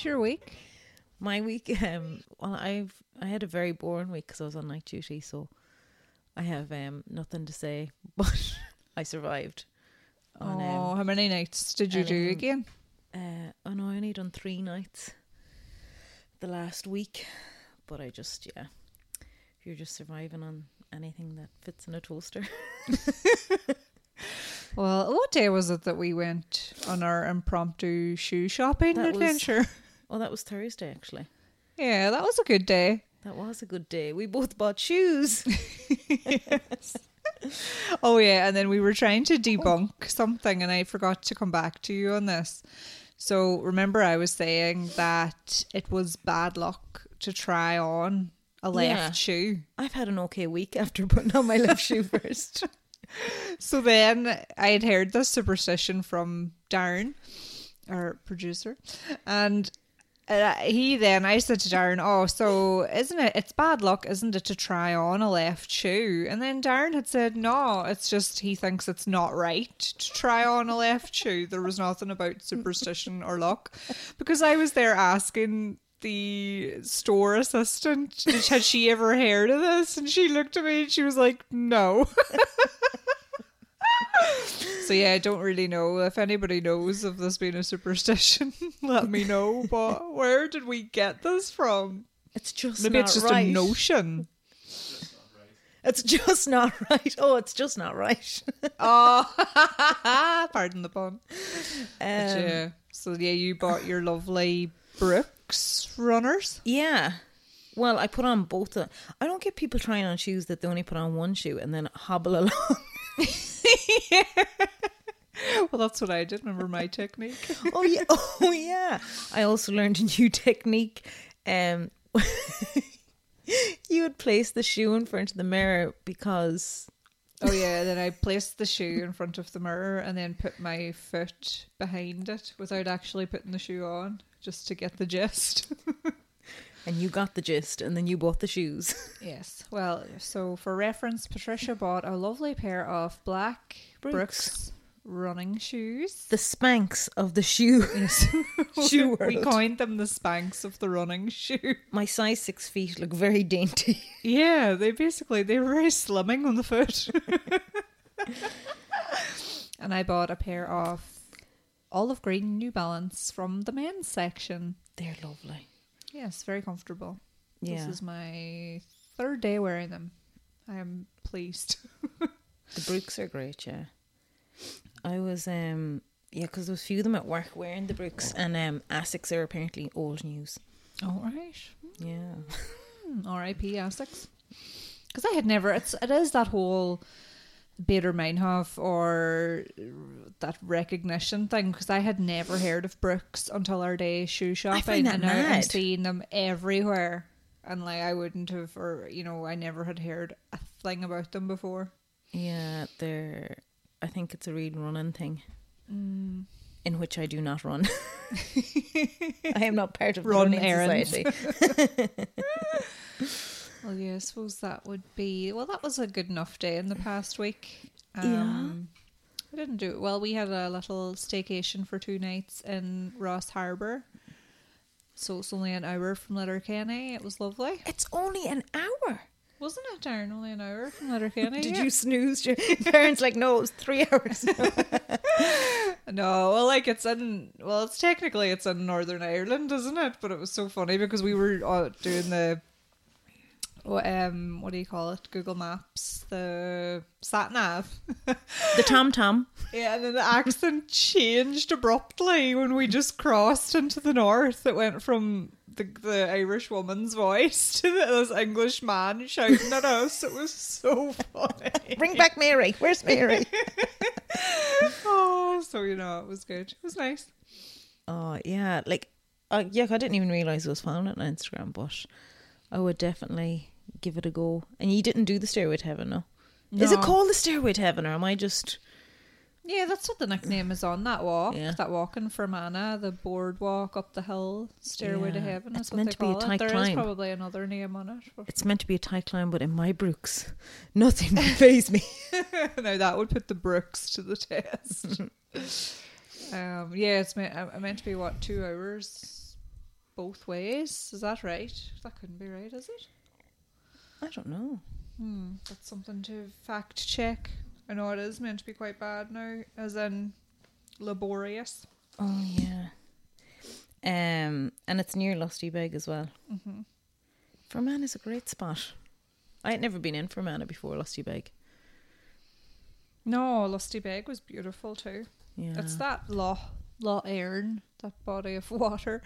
was your week? My week, um, well, I've I had a very boring week because I was on night duty, so I have um nothing to say, but I survived. On, oh, um, how many nights did you do um, again? uh, oh no, I only done three nights the last week, but I just yeah, you're just surviving on anything that fits in a toaster. Well, what day was it that we went on our impromptu shoe shopping That adventure? Oh, that was Thursday actually. Yeah, that was a good day. That was a good day. We both bought shoes. Oh yeah, and then we were trying to debunk something, and I forgot to come back to you on this. So remember, I was saying that it was bad luck to try on a left Yeah. shoe. I've had an okay week after putting on my left shoe first. So then I had heard this superstition from Darren, our producer, and uh, he then I said to Darren, "Oh, so isn't it? It's bad luck, isn't it, to try on a left shoe?" And then Darren had said, "No, it's just he thinks it's not right to try on a left shoe. There was nothing about superstition or luck, because I was there asking." The store assistant, had she ever heard of this? And she looked at me and she was like, No. So yeah, I don't really know if anybody knows of this being a superstition. let me know. But where did we get this from? It's just Maybe it's just right. a notion. It's just not right. Oh, it's just not right. oh, pardon the pun. Um, yeah. So yeah, you bought your lovely Brooks runners. yeah. Well, I put on both. Of, I don't get people trying on shoes that they only put on one shoe and then hobble along. Well, that's what I did. Remember my technique? oh yeah. Oh yeah. I also learned a new technique. Um, you would place the shoe in front of the mirror because Oh yeah, then I placed the shoe in front of the mirror and then put my foot behind it without actually putting the shoe on, just to get the gist. And you got the gist, and then you bought the shoes. yes. Well, so for reference, Patricia bought a lovely pair of black Brooks, Brooks. running shoes. The Spanx of the shoe shoe we coined them the Spanx of the running shoe. My size six feet look very dainty. Yeah, they basically they were very slimming on the foot. and I bought a pair of olive green New Balance from the men's section. They're lovely. Yes, very comfortable. Yeah. This is my third day wearing them. I am pleased. The Brooks are great, yeah. I was um yeah, because there was a few of them at work wearing the Brooks, and um Asics are apparently old news. All right. Yeah, Hmm, R.I.P. Essex. Because I had never. It's it is that whole Baader Meinhof or that recognition thing. Because I had never heard of Brooks until our day shoe shopping, find that and now I'm mad. seeing them everywhere. And like I wouldn't have, or you know, I never had heard a thing about them before. yeah, they're. I think it's a real running thing, mm. in which I do not run. I am not part of the Run running errands. society. Well, yeah, I suppose that would be. Well, that was a good enough day in the past week. Yeah. Um, We didn't do it well. We had a little staycation for two nights in Ross Harbour. So it's only an hour from Letterkenny. It was lovely. It's only an hour. Wasn't it, Darren? Only an hour from Letterkenny. Did yeah. you snooze? Your parents like no, it was three hours. No, well, like it's in. Well, it's technically it's in Northern Ireland, isn't it? But it was so funny because we were doing the. What um what do you call it? Google Maps, the sat nav. the Tom Tom. Yeah, and then the accent changed abruptly when we just crossed into the north. It went from the the Irish woman's voice to this English man shouting at us. It was so funny. Bring back Mary. Where's Mary? oh, so you know, it was good. It was nice. Oh yeah, like uh, yeah, I didn't even realize it was found on Instagram, but I would definitely give it a go. And you didn't do the Stairway to Heaven, no? Is it called the Stairway to Heaven, or am I just? Yeah, that's what the nickname is on that walk. Yeah. That walk in Fermanagh, the boardwalk up the hill, stairway to heaven. it's Is what meant they to be a call it. tight There is probably another name on it. but- It's meant to be a tight climb, but in my Brooks, nothing would phase me. now that would put the Brooks to the test. um, yeah, it's meant, uh, meant to be what two hours both ways. Is that right? That couldn't be right, is it? I don't know. Hmm, that's something to fact check. I know it is meant to be quite bad now, as in laborious. Oh yeah. Um, and it's near Lusty Beg as well. Mm-hmm. Fermanagh is a great spot. I had never been in Fermanagh before Lusty Beg. No, Lusty Beg was beautiful too. Yeah, It's that Lough Lough Erne, that body of water.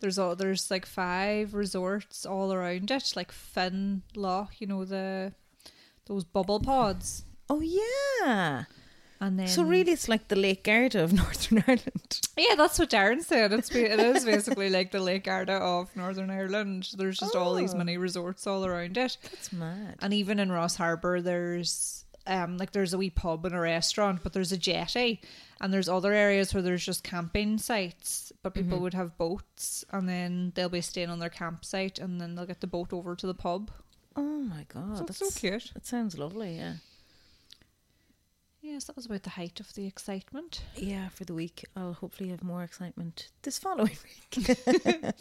There's all there's like five resorts all around it, like Finn Lough, you know the those bubble pods, Oh yeah. and then So really, it's like the Lake Garda of Northern Ireland. yeah, that's what Darren said. It's it is basically like the Lake Garda of Northern Ireland. There's just all these Oh. mini resorts all around it, That's mad. and even in Ross Harbour, there's um like there's a wee pub and a restaurant, but there's a jetty, and there's other areas where there's just camping sites, but people would have boats, and then they'll be staying on their campsite, and then they'll get the boat over to the pub. Oh my god, so that's it's so cute. That sounds lovely. Yeah. Yes, that was about the height of the excitement. Yeah, for the week. I'll hopefully have more excitement this following week.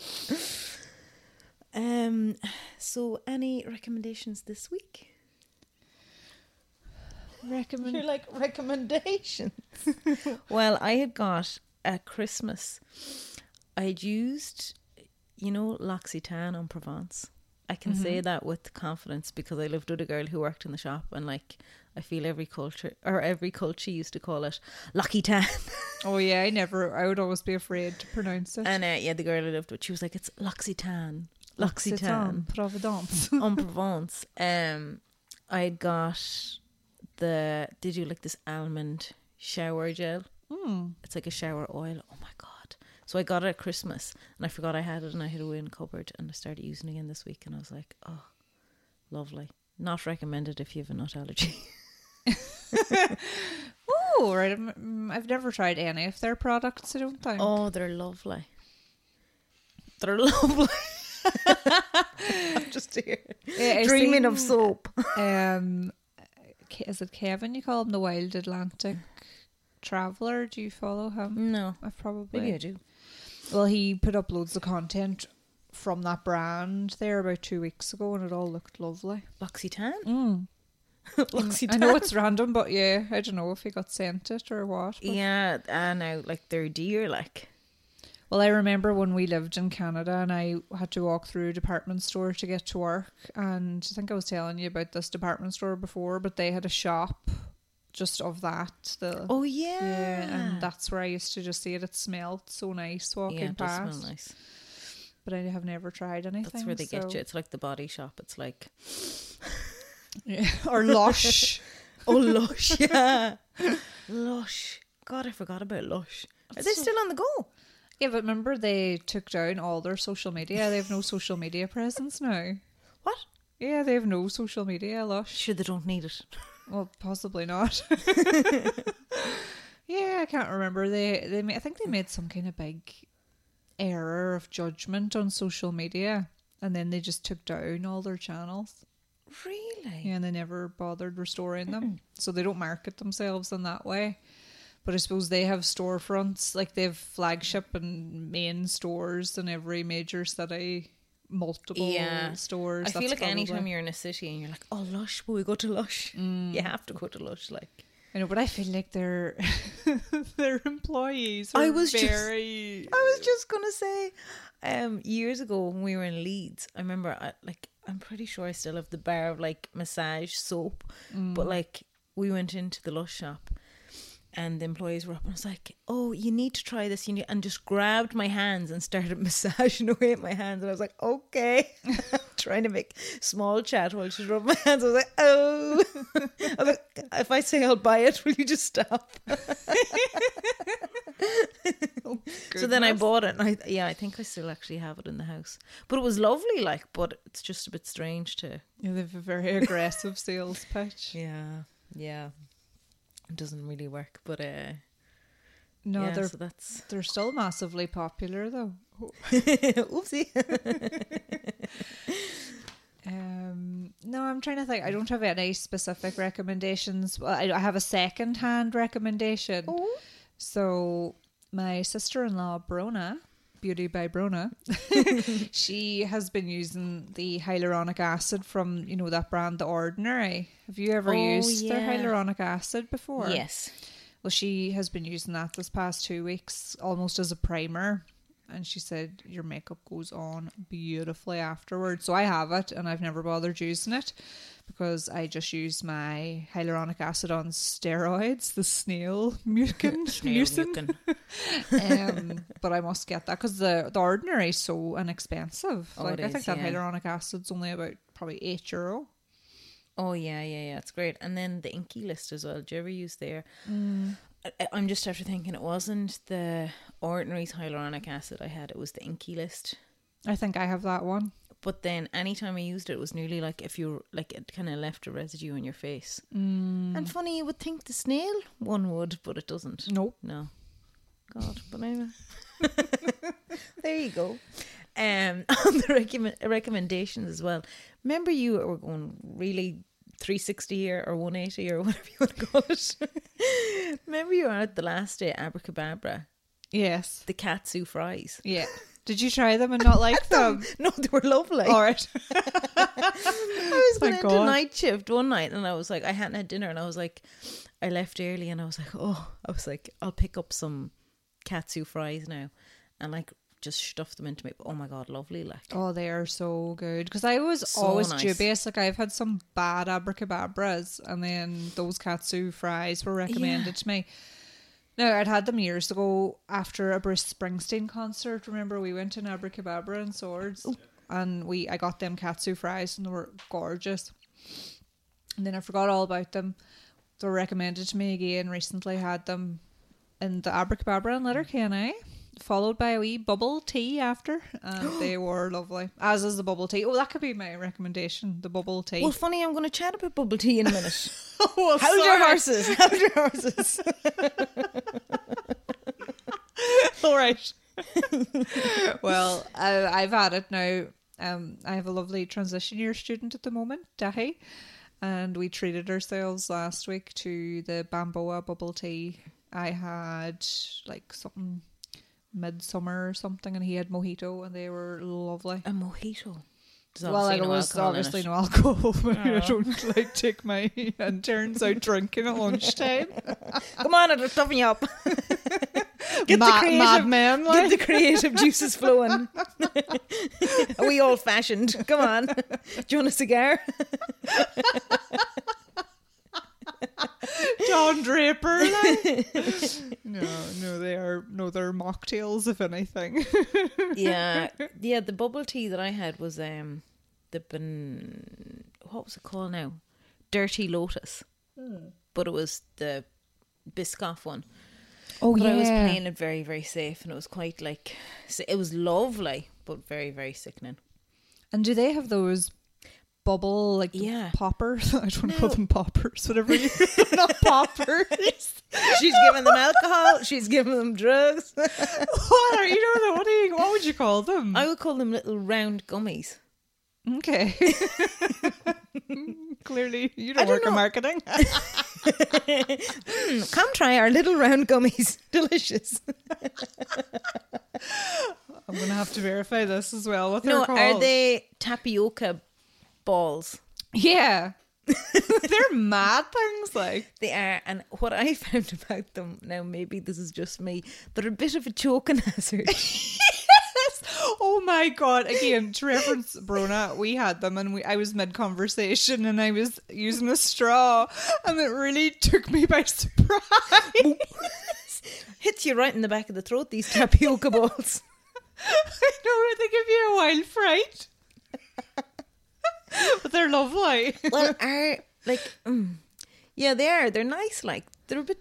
um so any recommendations this week? Recommend. like recommendations. well, I had got at Christmas I had used you know L'Occitane en Provence. I can say that with confidence because I lived with a girl who worked in the shop and like I feel every culture or every culture used to call it L'Occitane. Oh yeah, I never. I would always be afraid to pronounce it. And uh, yeah, the girl I lived with, she was like, "It's L'Occitane, L'Occitane Providence. on Provence." Um, I got the. Did you like this almond shower gel? Mm. It's like a shower oil. Oh my god! So I got it at Christmas, and I forgot I had it, and I hid it away in the cupboard, and I started using it again this week, and I was like, "Oh, lovely." Not recommended if you have a nut allergy. Oh, right. Mm, I've never tried any of their products. I don't think. oh, they're lovely. They're lovely. I'm just here Yeah, dreaming of soap. Um, is it Kevin? You call him the Wild Atlantic Traveler? Do you follow him? No, I've probably. maybe I do. Well, he put up loads of content from that brand there about two weeks ago, and it all looked lovely. L'Occitane? Mm. L'Occitane? I know it's random, but yeah, I don't know if he got sent it or what. Yeah, I know, like they're dear, like. Well, I remember when we lived in Canada and I had to walk through a department store to get to work. And I think I was telling you about this department store before, but they had a shop just of that. The Oh yeah, yeah, and that's where I used to just see it. It smelled so nice walking yeah, it does past, smell nice. but I have never tried anything. That's where they get you. It's like the body shop. It's like Yeah. or Lush. oh lush, yeah, lush. God, I forgot about lush. Are they so- still on the go? Yeah, but remember they took down all their social media. They have no social media presence now. What? Yeah, they have no social media. Lush. Sure, they don't need it. Well, possibly not. yeah, I can't remember. They they ma- I think they made some kind of big error of judgment on social media, and then they just took down all their channels. Really? Yeah, and they never bothered restoring them, so they don't market themselves in that way. But I suppose they have storefronts, like they have flagship and main stores in every major city, multiple Yeah. stores. I feel like anytime you're in a city and you're like, oh lush, will we go to lush? Mm. You have to go to lush, like. I know, but I feel like their their employees. Are I was just- I was just gonna say, um, years ago when we were in Leeds, I remember, I, like, I'm pretty sure I still have the bar of like massage soap, but like, we went into the Lush shop, and the employees were up, and I was like, "Oh, you need to try this," you need, and just grabbed my hands and started massaging away at my hands, and I was like, "Okay," trying to make small chat while she rubbed my hands. I was like, "Oh," I was like, "If I say I'll buy it, will you just stop?" So then I bought it, and I yeah, I think I still actually have it in the house. But it was lovely, like, but it's just a bit strange to. Yeah, they have a very aggressive sales pitch. Yeah, yeah, it doesn't really work. But uh, No, yeah, they're so that's they're still massively popular though. oopsie. Um, no, I'm trying to think. I don't have any specific recommendations. Well, I, I have a second-hand recommendation. oh, So my sister-in-law Brona, Beauty by Brona, she has been using the hyaluronic acid from you know that brand, The Ordinary. Have you ever Oh, used their yeah. hyaluronic acid before? Yes. Well, she has been using that this past two weeks, almost as a primer. And she said your makeup goes on beautifully afterwards. So I have it, and I've never bothered using it because I just use my hyaluronic acid on steroids, the snail mucin. Mucin. um, but I must get that because the the ordinary is so inexpensive. Oh, like I think is, that yeah. hyaluronic acid's only about probably eight euro. Oh yeah, yeah, yeah. It's great. And then the INKEY List as well. Do you ever use there? Mm. I'm just after thinking it wasn't the ordinary hyaluronic acid I had. It was the INKEY List. I think I have that one. But then anytime I used it, it was nearly like if you like it kind of left a residue on your face. Mm. And funny, you would think the snail one would, but it doesn't. Nope. No. God, but anyway. there you go. Um, on the recommend- recommendations as well. Remember, you were going really 360 here or 180 or whatever you want to call it. Remember, you were at the last day at Abrakebabra, Yes. the katsu fries. Yeah. Did you try them and not like them? No, they were lovely. All right. I was going to night shift one night and I was like, I hadn't had dinner and I was like, I left early and I was like, oh, I was like, I'll pick up some katsu fries now and like just stuff them into me. Oh my God, lovely. Like, Oh, they are so good. Because I was So always nice. dubious. Like I've had some bad Abrakebabras, and then those katsu fries were recommended Yeah. to me. No, I'd had them years ago after a Bruce Springsteen concert. Remember, we went to an Abrakebabra and Swords, oh. and we I got them katsu fries, and they were gorgeous. And then I forgot all about them. They were recommended to me again recently. Had them in the Abrakebabra and Letterkenny, followed by a wee bubble tea after, and they were lovely. As is the bubble tea. Oh, that could be my recommendation. The bubble tea. well, funny, I'm going to chat about bubble tea in a minute. oh, How's your horses? How's your horses? All right. well, I, I've had it now. Um, I have a lovely transition year student at the moment, Dáithí, and we treated ourselves last week to the Bamboa bubble tea. I had like something midsummer or something, and he had mojito, and they were lovely. a mojito. Well, obviously like, it no was alcohol obviously it. no alcohol. but I Oh. don't like take my interns out drinking at lunchtime. Come on, it'll toughen you up. Get Ma- the creative, mad men, get the creative juices flowing. Are we old fashioned? Come on. Do you want a cigar? Don Draper. Like. no, no, they are no, they're mocktails if anything. yeah, yeah. The bubble tea that I had was um the ben, what was it called now? Dirty Lotus, but it was the Biscoff one. Oh yeah. But I was playing it very, very safe, and it was quite like it was lovely, but very, very sickening. And do they have those bubble like Yeah. poppers? I don't want to call them poppers. Whatever you not poppers. She's giving them alcohol. She's giving them drugs. what are you know? What do you? What would you call them? I would call them little round gummies. okay. Clearly, you don't, don't work in marketing. Mm, come try our little round gummies. Delicious. I'm gonna have to verify this as well. What No, they're called? are they tapioca balls? Yeah. they're mad things. Like They are, and what I found about them now, maybe this is just me, they're a bit of a choking hazard. oh my god! Again, to reference Brona, we had them, and we I was mid conversation, and I was using a straw, and it really took me by surprise. Hits you right in the back of the throat. These tapioca balls. I know they give you a wild fright, but they're lovely. Well, are like, mm, yeah, they are. They're nice. Like they're a bit,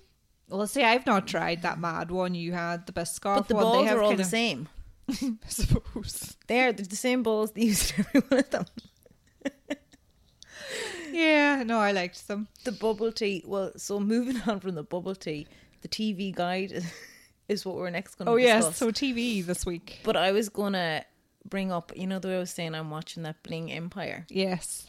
Well, see, I've not tried that mad one you had, the Biscoff but the one. balls they have are all the of- same. I suppose. They are. They're the same balls they used in every one of them. Yeah, no, I liked them. The bubble tea. Well, so moving on from the bubble tea, the TV guide is, is what we're next going to Oh discuss. yes, so TV this week. But I was gonna bring up, you know, the way I was saying I'm watching that Bling Empire. Yes.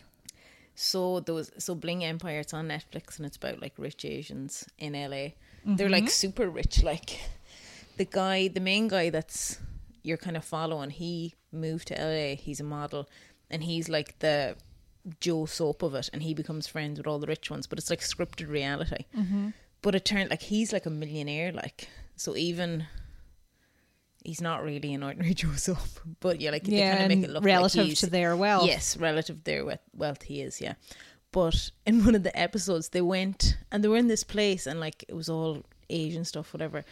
So was so Bling Empire. It's on Netflix and it's about like rich Asians in LA. They're like super rich. Like the guy, the main guy that's you're kind of following. He moved to LA. He's a model, and he's like the Joe Soap of it, and he becomes friends with all the rich ones. But it's like scripted reality. Mm-hmm. But it turned like he's like a millionaire, like so even. He's not really an ordinary Soap, but yeah, like they kind of make it look relative like to their wealth. Yes, relative to their we- wealth, he is. Yeah, but in one of the episodes, they went and they were in this place, and like it was all Asian stuff, whatever.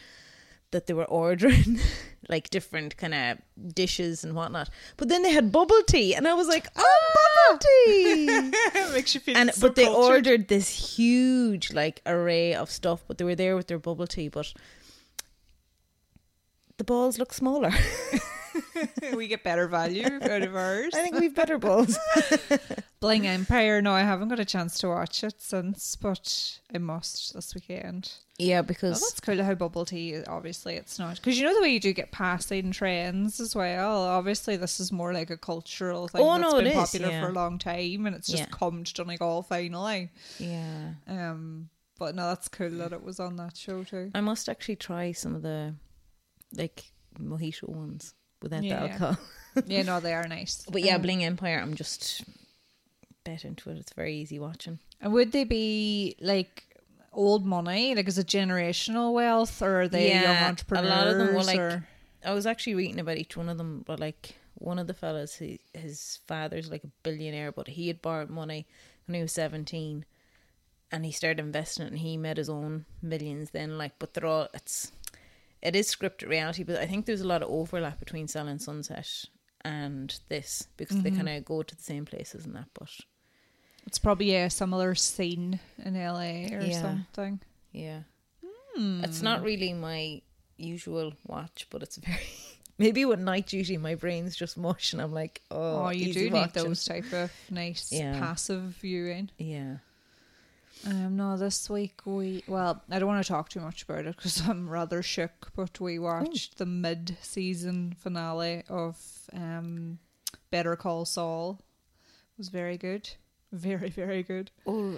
That they were ordering like different kind of dishes and whatnot, but then they had bubble tea, and I was like, "Oh, ah! bubble tea!" makes you feel and so but they ordered this huge like array of stuff, but they were there with their bubble tea, but the balls look smaller. we get better value out of ours. I think we've better balls. Bling Empire. No, I haven't got a chance to watch it since, but I must this weekend. yeah, Well, because that's cool how bubble tea. Obviously, it's not because you know the way you do get passing trends as well. Obviously, this is more like a cultural thing Oh, that's no, it been is, popular yeah. for a long time, and it's just Yeah. come to Donegal finally. yeah. Um, but no, that's cool that it was on that show too. I must actually try some of the like mojito ones without Yeah. the alcohol. yeah, no, they are nice. But yeah, Um, Bling Empire, I'm just bet into it. It's very easy watching. And would they be like old money? Like, is it generational wealth, or are they young Yeah, a lot of them were like- or- I was actually reading about each one of them, but like one of the fellas, he, his father's like a billionaire, but he had borrowed money when he was 17 and he started investing it and he made his own millions then. Like, but they're all, it's, it is scripted reality, but I think there's a lot of overlap between Selling Sunset and this because they mm-hmm. kind of go to the same places and that, but it's probably a similar scene in LA or Yeah. something. Yeah. Hmm. It's not really my usual watch, but it's very. Maybe with night duty, my brain's just mush, and I'm like, oh, Oh, you do need those type of nice Yeah. passive viewing. Yeah. Um, no, this week we well, I don't want to talk too much about it because I'm rather shook. But we watched the mid-season finale of um, Better Call Saul. It was very good, very very good. Or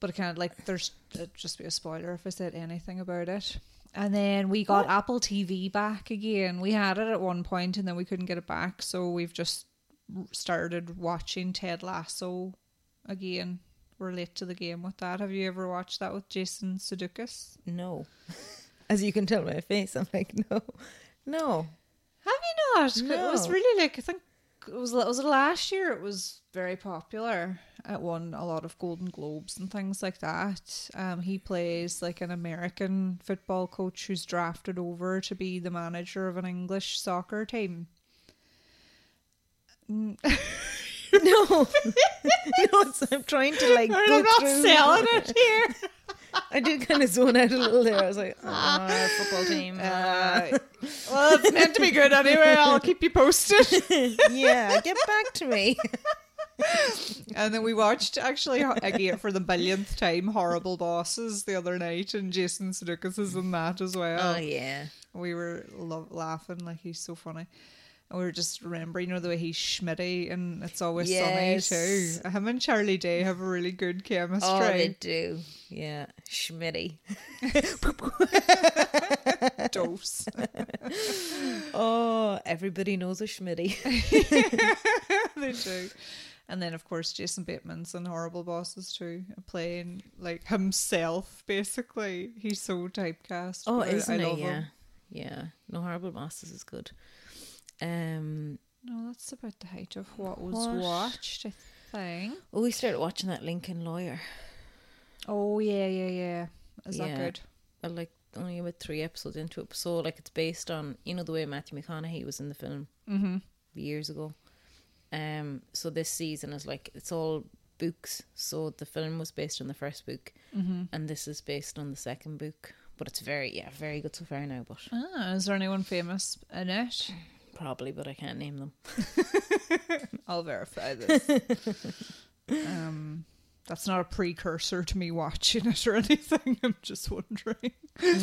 But I can't like there's it'd just be a spoiler if I said anything about it. And then we got Apple TV back again. We had it at one point and then we couldn't get it back, so we've just started watching Ted Lasso again. We're to the game with that. Have you ever watched that with Jason Sudeikis? no. As you can tell by my face, I'm like, no, no. Have you not? It was really like I think it was was it last year. It was very popular. It won a lot of Golden Globes and things like that. Um, he plays like an American football coach who's drafted over to be the manager of an English soccer team. No, no, I'm trying to like. I'm go not through- selling it here. I did kind of zone out a little there. I was like, oh, football team. Uh, ah. well, it's meant to be good anyway. I'll keep you posted. yeah, get back to me. And then we watched actually again for the billionth time Horrible Bosses the other night, and Jason Sudeikis is in that as well. Oh yeah. We were lo- laughing like he's so funny. And we were just remembering, you know, the way he's Schmitty and It's Always Yes. Sunny too. Him and Charlie Day have a really good chemistry. Oh, they do. Yeah, Schmitty. Dose. Oh, everybody knows a Schmitty. they do. And then, of course, Jason Bateman's in Horrible Bosses too, playing like himself. Basically, he's so typecast. Oh, isn't I love Yeah, him. yeah. No, Horrible Bosses is good. Um, No, that's about the height of what was What? watched. I think. oh, we started watching that Lincoln Lawyer. Oh yeah, yeah, yeah. Is that good? I like only about three episodes into it, so like it's based on you know the way Matthew McConaughey was in the film Mm-hmm. years ago. Um, so this season is like it's all books. So the film was based on the first book, Mm-hmm. and this is based on the second book. But it's very yeah, very good so far now. But Ah, is there anyone famous in it? Probably, but I can't name them. I'll verify this. um, that's not a precursor to me watching it or anything. I'm just wondering.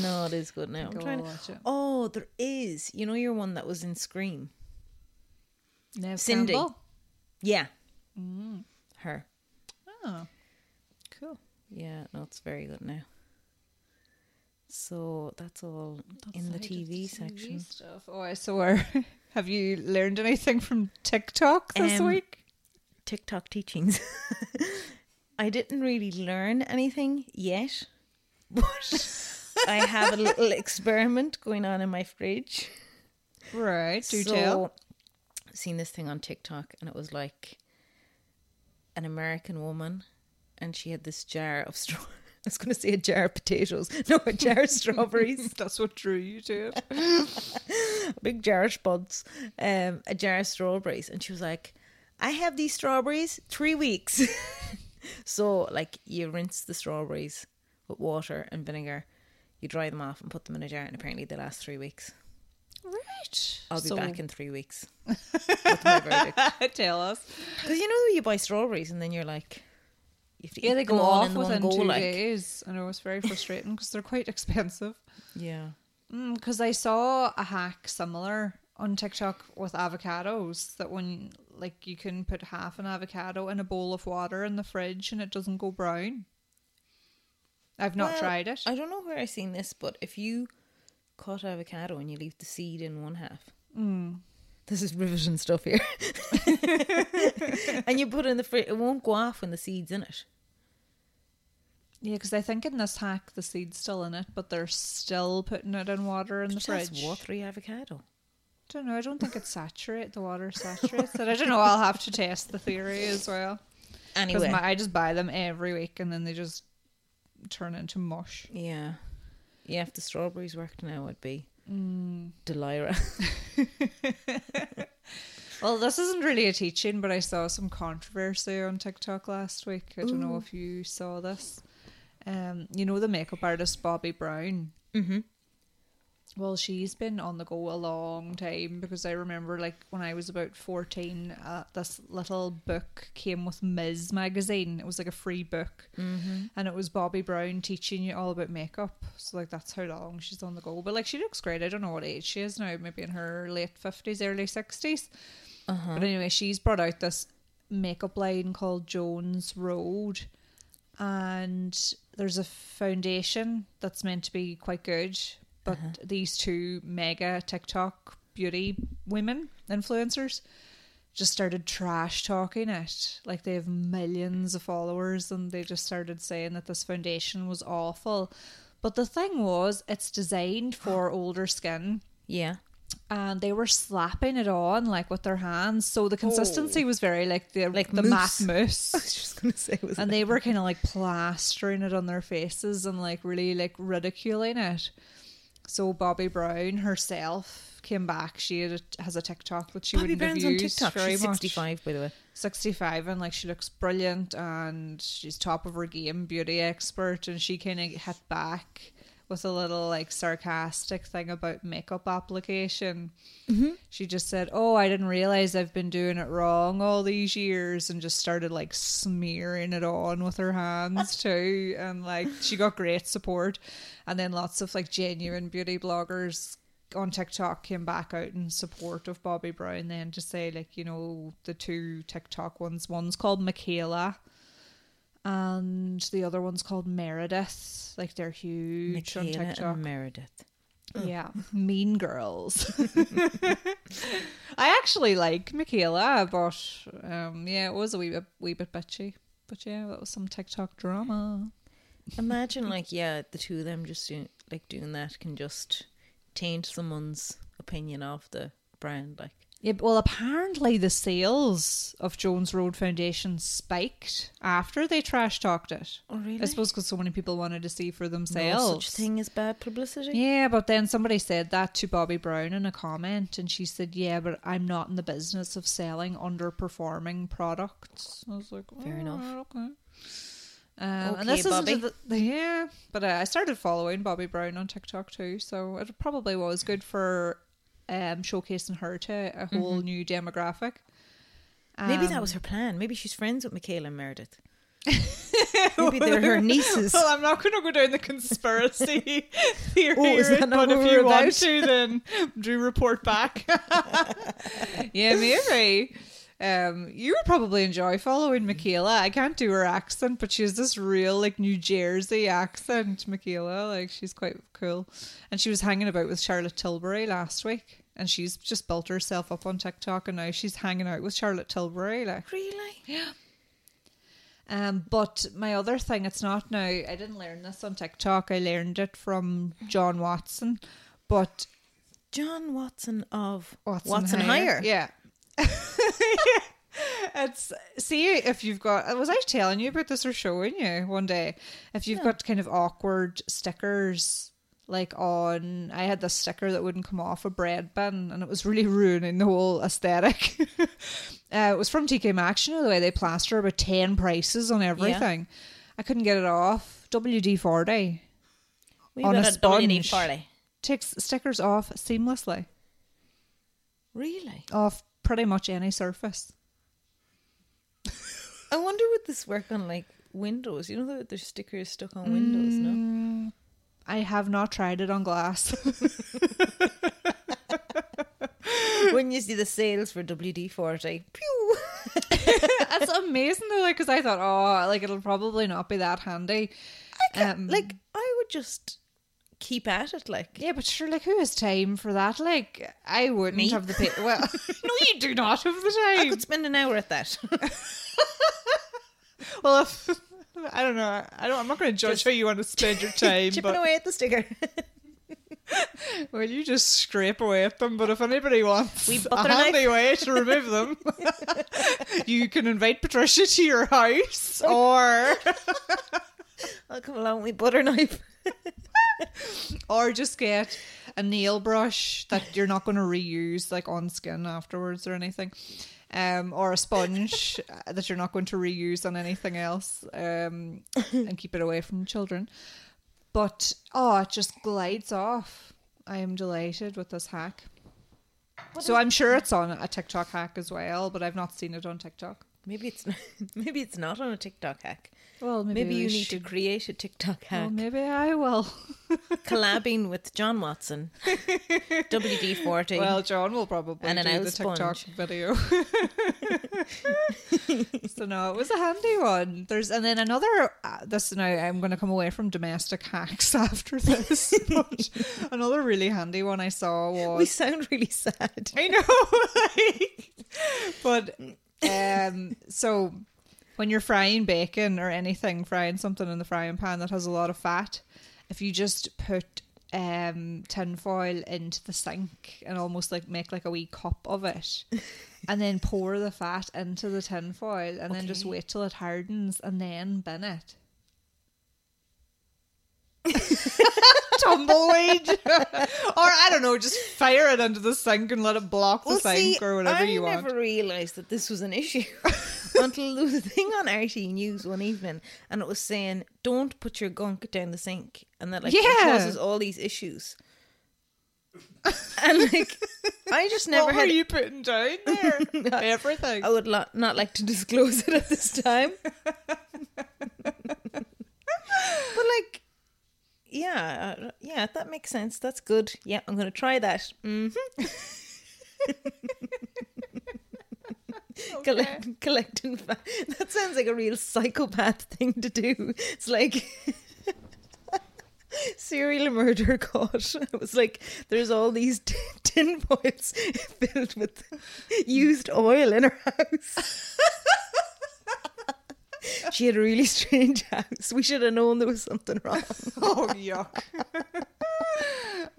no, it is good now. I'm Go trying to. watch it. Oh, there is. You know, your one that was in Scream. Neve Cindy. Campbell? Yeah, Mm. her. Oh, cool. Yeah, no, it's very good now. So that's all in the Outside of TV, section. stuff. Oh, I saw. Have you learned anything from TikTok this Um, week? TikTok teachings. I didn't really learn anything yet, but I have a little experiment going on in my fridge. Right, do so, tell. Seen this thing on TikTok, and it was like an American woman, and she had this jar of straw. I was going to say a jar of potatoes. No, a jar of strawberries. That's what drew you to it. a big jar of spuds, um, a jar of strawberries, and she was like, "I have these strawberries three weeks." so, like, you rinse the strawberries with water and vinegar, you dry them off and put them in a jar, and apparently they last three weeks. Right. I'll be So- back in three weeks with my verdict. tell us. Because you know you buy strawberries and then you're like, you have to Yeah, they go off within go, two like. days. and it was very frustrating because they're quite expensive. Yeah. Because I saw a hack similar on TikTok with avocados that when like you can put half an avocado in a bowl of water in the fridge and it doesn't go brown. I've not Well, tried it. I don't know where I've seen this, but if you cut avocado and you leave the seed in one half, Mm. This is riveting stuff here, and you put it in the fridge, it won't go off when the seed's in it. Yeah, because I think in this hack the seed's still in it, but they're still putting it in water in the fridge. watery avocado. don't know. I don't think it's saturate. The water saturates it. I don't know. I'll have to test the theory as well. Because Anyway, I just buy them every week and then they just turn into mush. yeah, yeah. If the strawberries worked now, it'd be Mm. Delira. Well, this isn't really a teaching, but I saw some controversy on TikTok last week. I don't know if you saw this. Um, you know the makeup artist Bobbi Brown. mm-hmm. Well, she's been on the go a long time because I remember, like, when I was about 14, uh, this little book came with Mizz magazine. It was like a free book, Mm-hmm. and it was Bobbi Brown teaching you all about makeup. So, like, that's how long she's on the go. But, like, she looks great. I don't know what age she is now, maybe in her late 50s, early 60s. Uh-huh. But anyway, she's brought out this makeup line called Jones Road, and there's a foundation that's meant to be quite good. But Uh-huh. these two mega TikTok beauty women influencers just started trash talking it. Like they have millions of followers, and they just started saying that this foundation was awful. But the thing was, it's designed for older skin Yeah. and they were slapping it on like with their hands. So the consistency was very like the Oh. Like the mousse. matte mousse. I was just gonna say, was and they were kind of like plastering it on their faces and like really like ridiculing it. So Bobbi Brown herself came back. She had a, has a TikTok that she Bobbi wouldn't Brown's have on TikTok. very She's much. 65, by the way. 65 and like she looks brilliant and she's top of her game beauty expert and she kind of hit back with a little like sarcastic thing about makeup application. Mm-hmm. She just said oh i didn't realize i've been doing it wrong all these years and just started like smearing it on with her hands too and like she got great support. And then lots of like genuine beauty bloggers on TikTok came back out in support of Bobbi Brown then to say like you know the two TikTok ones one's called Mikayla and the other one's called Meredith. Like they're huge on Mikayla TikTok. And Meredith. yeah. Mean girls. I actually like Mikayla but um yeah it was a wee bit wee bit bitchy. But yeah that was some TikTok drama. Imagine, like, yeah, the two of them just doing, like, doing that can just taint someone's opinion of the brand. Like, Yeah, well, apparently the sales of Jones Road Foundation spiked after they trash talked it. oh, really? I suppose because so many people wanted to see for no themselves. such thing as bad publicity. Yeah, but then somebody said that to Bobbi Brown in a comment, and she said, "Yeah, but I'm not in the business of selling underperforming products." I was like, Fair enough. okay." Um, Okay, and this Bobbi. is the, yeah, but uh, I started following Bobbi Brown on TikTok too, so it probably was good for um, showcasing her to a whole new demographic. Maybe that Um, was her plan. Maybe she's friends with Mikayla and Meredith. Maybe they're her nieces. Well, I'm not going to go down the conspiracy theory Oh, but if you want to, then do report back. yeah, maybe. Um, you would probably enjoy following Mikayla. I can't do her accent, but she has this real like New Jersey accent. Mikayla, like she's quite cool, and she was hanging about with Charlotte Tilbury last week, and she's just built herself up on TikTok, and now she's hanging out with Charlotte Tilbury. Like, Really? Yeah. Um, but my other thing, it's not now. I didn't learn this on TikTok. I learned it from John Watson, but John Watson of Watson, Watson, Hire. Hire. Yeah. it's see if you've got was I telling you about this or showing you one day if you've got kind of awkward stickers like on I had this sticker that wouldn't come off a bread bin and it was really ruining the whole aesthetic. uh, it was from TK Maxx, you know the way they plaster about ten prices on everything. I couldn't get it off. WD forty We On a a WD forty. takes stickers off seamlessly Really? off pretty much any surface. I wonder would this work on like Windows? You know that there's stickers stuck on Windows, no? Mm, I have not tried it on glass. when you see the sales for WD forty, pew. That's amazing though, because I thought, oh, like it'll probably not be that handy. Um, like I would just keep at it. Like yeah, but sure, like who has time for that? Like I wouldn't Me? have the pay. Well, no, you do not have the time I could spend an hour at that. well, if, I don't know. I don't. I'm not going to judge Just how you want to spend your time, Chipping but away at the sticker. well, you just scrape away at them. But if anybody wants We a butter knife. handy way to remove them, you can invite Patricia to your house, oh. or I'll come along with butter knife. or just get a nail brush that you're not going to reuse like on skin afterwards or anything. Um or a sponge that you're not going to reuse on anything else um and keep it away from children. But oh it just glides off. I am delighted with this hack. So i'm sure it's on a tiktok hack as well but i've not seen it on tiktok. Maybe it's maybe it's not on a TikTok hack. Well Maybe, you we need to create a TikTok hack. well, maybe i will collabing with John Watson, WD forty. Well, John will probably And an do out the TikTok video. so no, it was a handy one. There's and then another. Uh, this now I'm going to come away from domestic hacks after this. but another really handy one I saw was we sound really sad. I know, like, but um, so when you're frying bacon or anything, frying something in the frying pan that has a lot of fat, if you just put um tinfoil into the sink and almost like make like a wee cup of it and then pour the fat into the tin foil, and then just wait till it hardens and then bin it. Tumbleweed, or I don't know, just fire it into the sink and let it block the Well, sink see, or whatever I you want. I never realised that this was an issue until there was a thing on RTÉ News one evening, and it was saying, "Don't put your gunk down the sink," and that like Yeah. causes all these issues. and like, I just never what had. were you putting down there? Everything. I would lo- not like to disclose it at this time. but like, yeah, uh, yeah, that makes sense. That's good. Yeah, I'm gonna try that. hmm Collect, collecting fa- that sounds like a real psychopath thing to do. It's like serial murder caught. It was like there's all these tin, tin foils filled with used oil in her house. she had a really strange house. We should have known there was something wrong. oh yuck.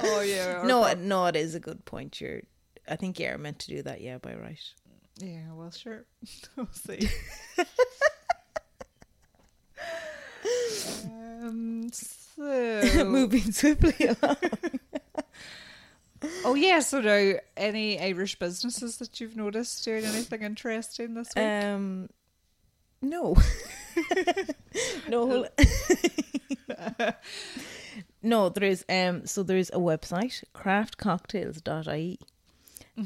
oh yeah. No, prob- no, it is a good point. You're, I think you're meant to do that. Yeah, by right. Yeah. Well, sure. we'll see. um. So. Moving swiftly along. oh yeah. So now, any Irish businesses that you've noticed doing anything interesting this week? Um, no, no, no. There is um. So there is a website, craftcocktails.ie,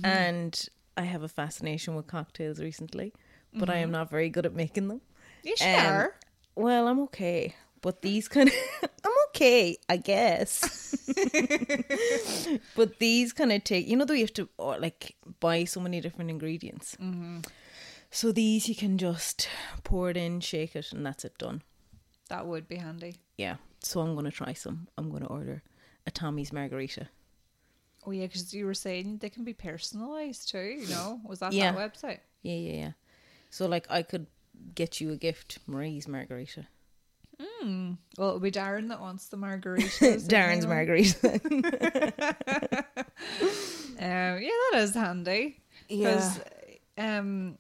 and I have a fascination with cocktails recently, but I am not very good at making them. you um, sure? Well, I'm okay, but these kind of I'm okay, I guess. but these kind of take, you know, that you have to uh, like buy so many different ingredients. So these you can just pour it in, shake it, and that's it done. That would be handy. Yeah. So I'm gonna try some. I'm gonna order a Tommy's margarita. Oh yeah, because you were saying they can be personalized too. You know, was that Yeah. that website? Yeah, yeah, yeah. So like I could get you a gift, Marie's margarita. Hmm. Well, it'll be Darren that wants the margaritas. Darren's margarita. Um, yeah, that is handy. Because um,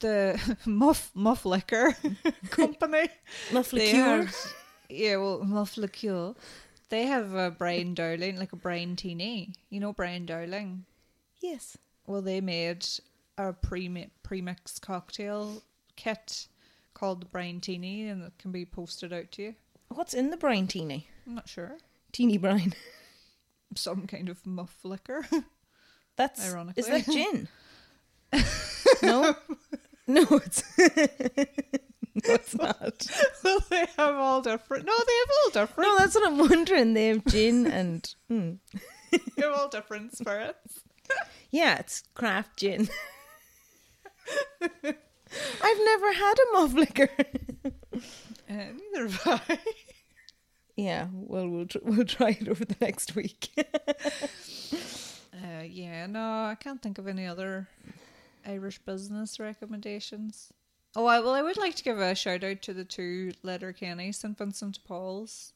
the Muff Muff Liquor Company, Muff liqueur. had, yeah, well, Muff Liqueur, they have a Brian Dowling, like a Brian Teeny. You know Brian Dowling? Yes. Well, they made a pre premix cocktail kit called the Brian Teeny, and it can be posted out to you. What's in the brine teeny? I'm not sure. Teeny brine. Some kind of muff liquor. That's Ironically. Is that gin? no. No, it's no, it's not. well, they have all different. No, they have all different. No, that's what I'm wondering. They have gin and hmm. They have all different spirits. yeah, it's craft gin. I've never had a muff liquor. Uh, neither have I. yeah, well, we'll tr- we'll try it over the next week. Uh, yeah, no, I can't think of any other Irish business recommendations. Oh, I, well, I would like to give a shout out to the two Letterkenny St Vincent de Paul's.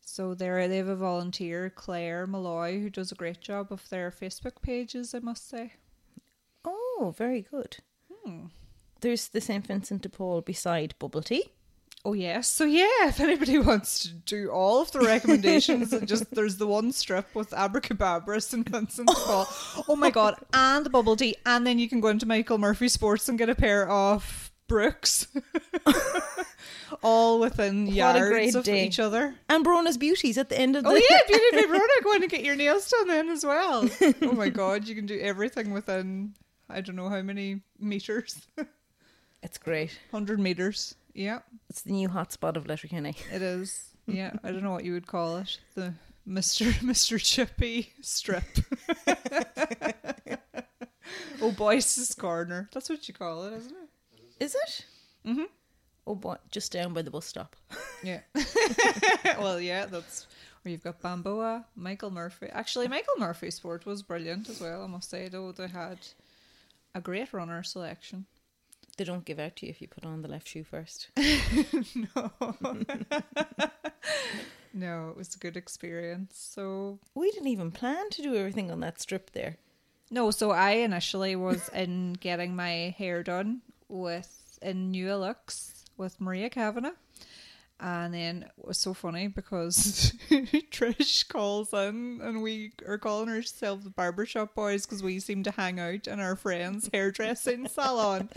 So there, they have a volunteer, Claire Malloy, who does a great job of their Facebook pages. I must say. oh, very good. Hmm. There's the St Vincent de Paul beside Bubble Tea. Oh yes, so yeah, if anybody wants to do all of the recommendations, and just there's the one strip with Abrakebabra St Vincent de Paul. Oh my god, and the bubble tea, and then you can go into Michael Murphy Sports and get a pair of Brooks, all within What yards of day. each other. And Brona's Beauties at the end of oh, the Oh yeah, Beauty Baby Rona going to get your nails done then as well. Oh my god, you can do everything within I don't know how many meters, It's great. hundred meters. Yeah. It's the new hotspot of Letterkenny. It is. Yeah, I don't know what you would call it. The Mr. Mr. Chippy strip. oh, Boyce's Corner. That's what you call it, isn't it? Is it? Mm hmm. Oh, boy, just down by the bus stop. Yeah. well, yeah, that's where you've got Bamboa, Michael Murphy. Actually, Michael Murphy's sport was brilliant as well, I must say, though. They had a great runner selection. They don't give out to you if you put on the left shoe first. no. no, it was a good experience. So We didn't even plan to do everything on that strip there. No, so I initially was in getting my hair done with in New Looks with Maria Kavanagh. And then it was so funny because Trish calls in and we are calling ourselves the barbershop boys because we seem to hang out in our friend's hairdressing salon.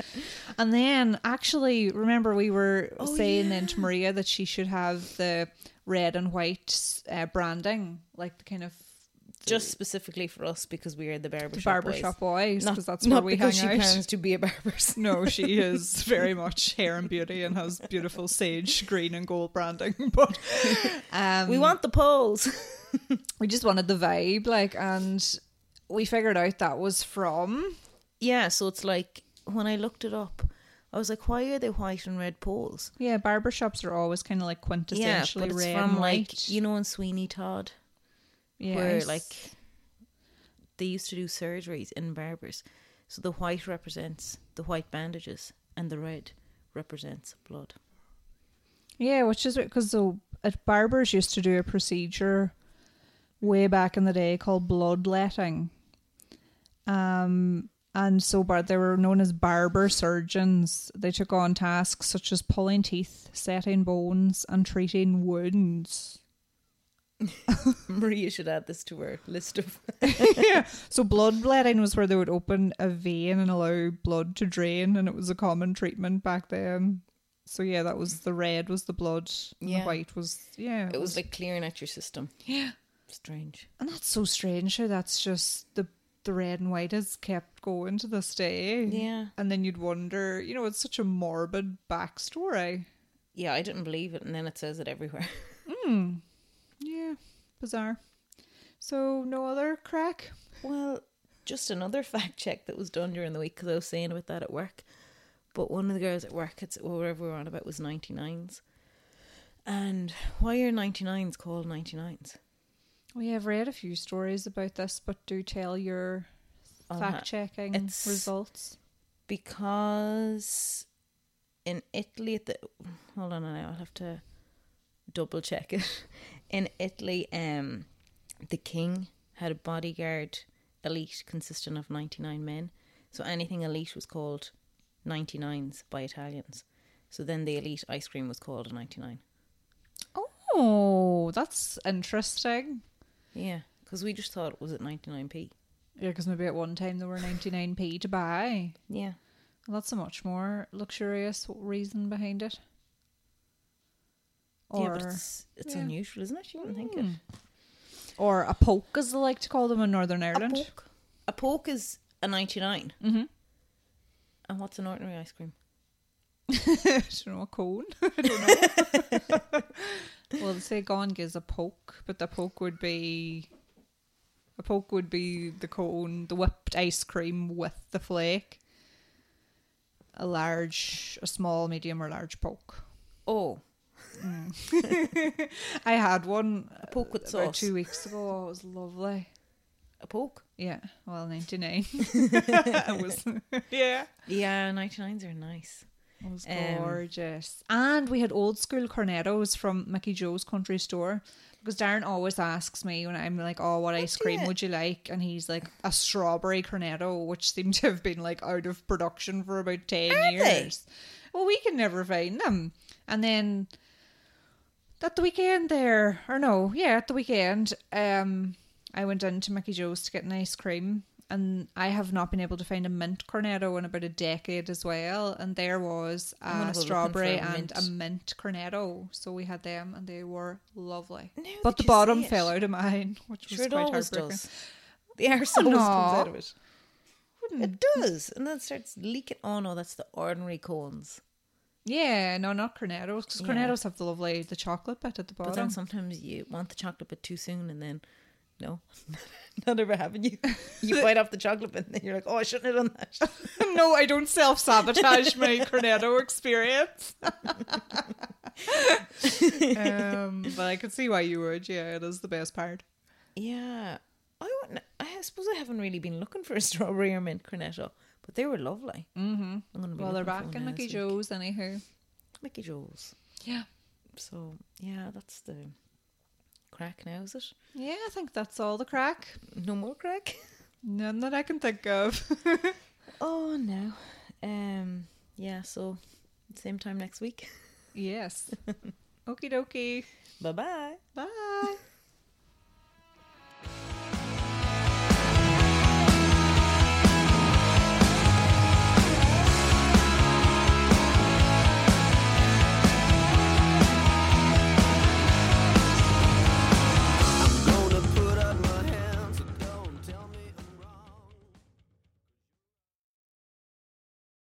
And then actually, remember, we were Oh, saying then to Maria that she should have the red and white uh, branding, like the kind of Just specifically for us because we are the the barbershop. barbershop boys, because that's where we because hang she out. plans to be a barber. No, she is very much hair and beauty and has beautiful sage green and gold branding. But um, we want the poles. we just wanted the vibe, like, and we figured out that was from. yeah, so it's like when I looked it up, I was like, why are they white and red poles? Yeah, barbershops are always kind of like quintessentially Yeah, but it's red from and like you know in Sweeney Todd. Yeah, where like they used to do surgeries in barbers. So the white represents the white bandages and the red represents blood. yeah, which is because so at barbers used to do a procedure way back in the day called bloodletting. Um, and so bar- they were known as barber surgeons. They took on tasks such as pulling teeth, setting bones, and treating wounds. Maria should add this to her list of yeah. So bloodletting was where they would open a vein and allow blood to drain, and it was a common treatment back then. So yeah, that was the red was the blood, and Yeah. the white was yeah. it was like clearing out your system. yeah, Strange. and that's so strange. How that's just the the red and white has kept going to this day. Yeah. and then you'd wonder, you know, it's such a morbid backstory. Yeah, I didn't believe it and then it says it everywhere. Hmm. Yeah, bizarre. So no other craic. Well, just another fact check that was done during the week because I was saying about that at work. But one of the girls at work, it's whatever we were on about, was 99s. And why are 99s called 99s? We have read a few stories about this, but do tell your I'll fact ha- checking it's- results. Because in Italy, at the, hold on I'll have to double check it. In Italy, um, the king had a bodyguard elite consisting of 99 men. So anything elite was called 99s by Italians. So then the elite ice cream was called a 99. Oh, that's interesting. Yeah, because we just thought it was at 99p. Yeah, because maybe at one time there were 99p to buy. Yeah. Well, that's a much more luxurious reason behind it. Yeah, Or, but it's, it's yeah. unusual, isn't it? You wouldn't think it. Hmm. or a poke, as they like to call them in Northern A Ireland. poke. A poke is a 99. Mm-hmm. And what's an ordinary ice cream? I don't know, a cone? I don't know. well, they say Gone gives a poke, but the poke would be. A poke would be the cone, the whipped ice cream with the flake. A large, a small, medium, or large poke. Oh, I had one a poke with about sauce. two weeks ago. Oh, it was lovely. A poke? Yeah, well, 99. it was, yeah. Yeah, 99s are nice. It was Um, gorgeous. and we had old school cornettos from Mickey Joe's country store. Because Darren always asks me when I'm like, oh, what ice cream it? would you like? And he's like, a strawberry cornetto, which seemed to have been like out of production for about 10 Are they? years. Well, we can never find them. And then at the weekend there, or no, yeah, at the weekend, um, I went into Mickey Joe's to get an ice cream, and I have not been able to find a mint cornetto in about a decade as well. And there was a strawberry a and a mint. cornetto, so we had them, and they were lovely. But the bottom fell out of mine, which was Sure, it quite heartbreaking. does. The arse always comes out of it. Wouldn't- It does. And then it starts leaking. Oh, no, that's the ordinary cones. Yeah, no, not cornettos, because Yeah. cornettos have the lovely the chocolate bit at the bottom. But then sometimes you want the chocolate bit too soon and then, no, not ever happened. You, you bite off the chocolate bit and then you're like, oh, I shouldn't have done that. no, I don't self sabotage my cornetto experience. um, but I could see why you would. Yeah, it is the best part. Yeah. I wouldn't, I suppose I haven't really been looking for a strawberry or mint cornetto, but they were lovely. Mm-hmm. I'm gonna be Well, they're back in Mickey. Joe's, anyhow. Mickey Joe's. Yeah. So yeah, that's the craic now, is it? Yeah, I think that's all the craic. No more craic. None that I can think of. Oh no. Um. Yeah. So same time next week. yes. Okie dokie. Bye bye. Bye.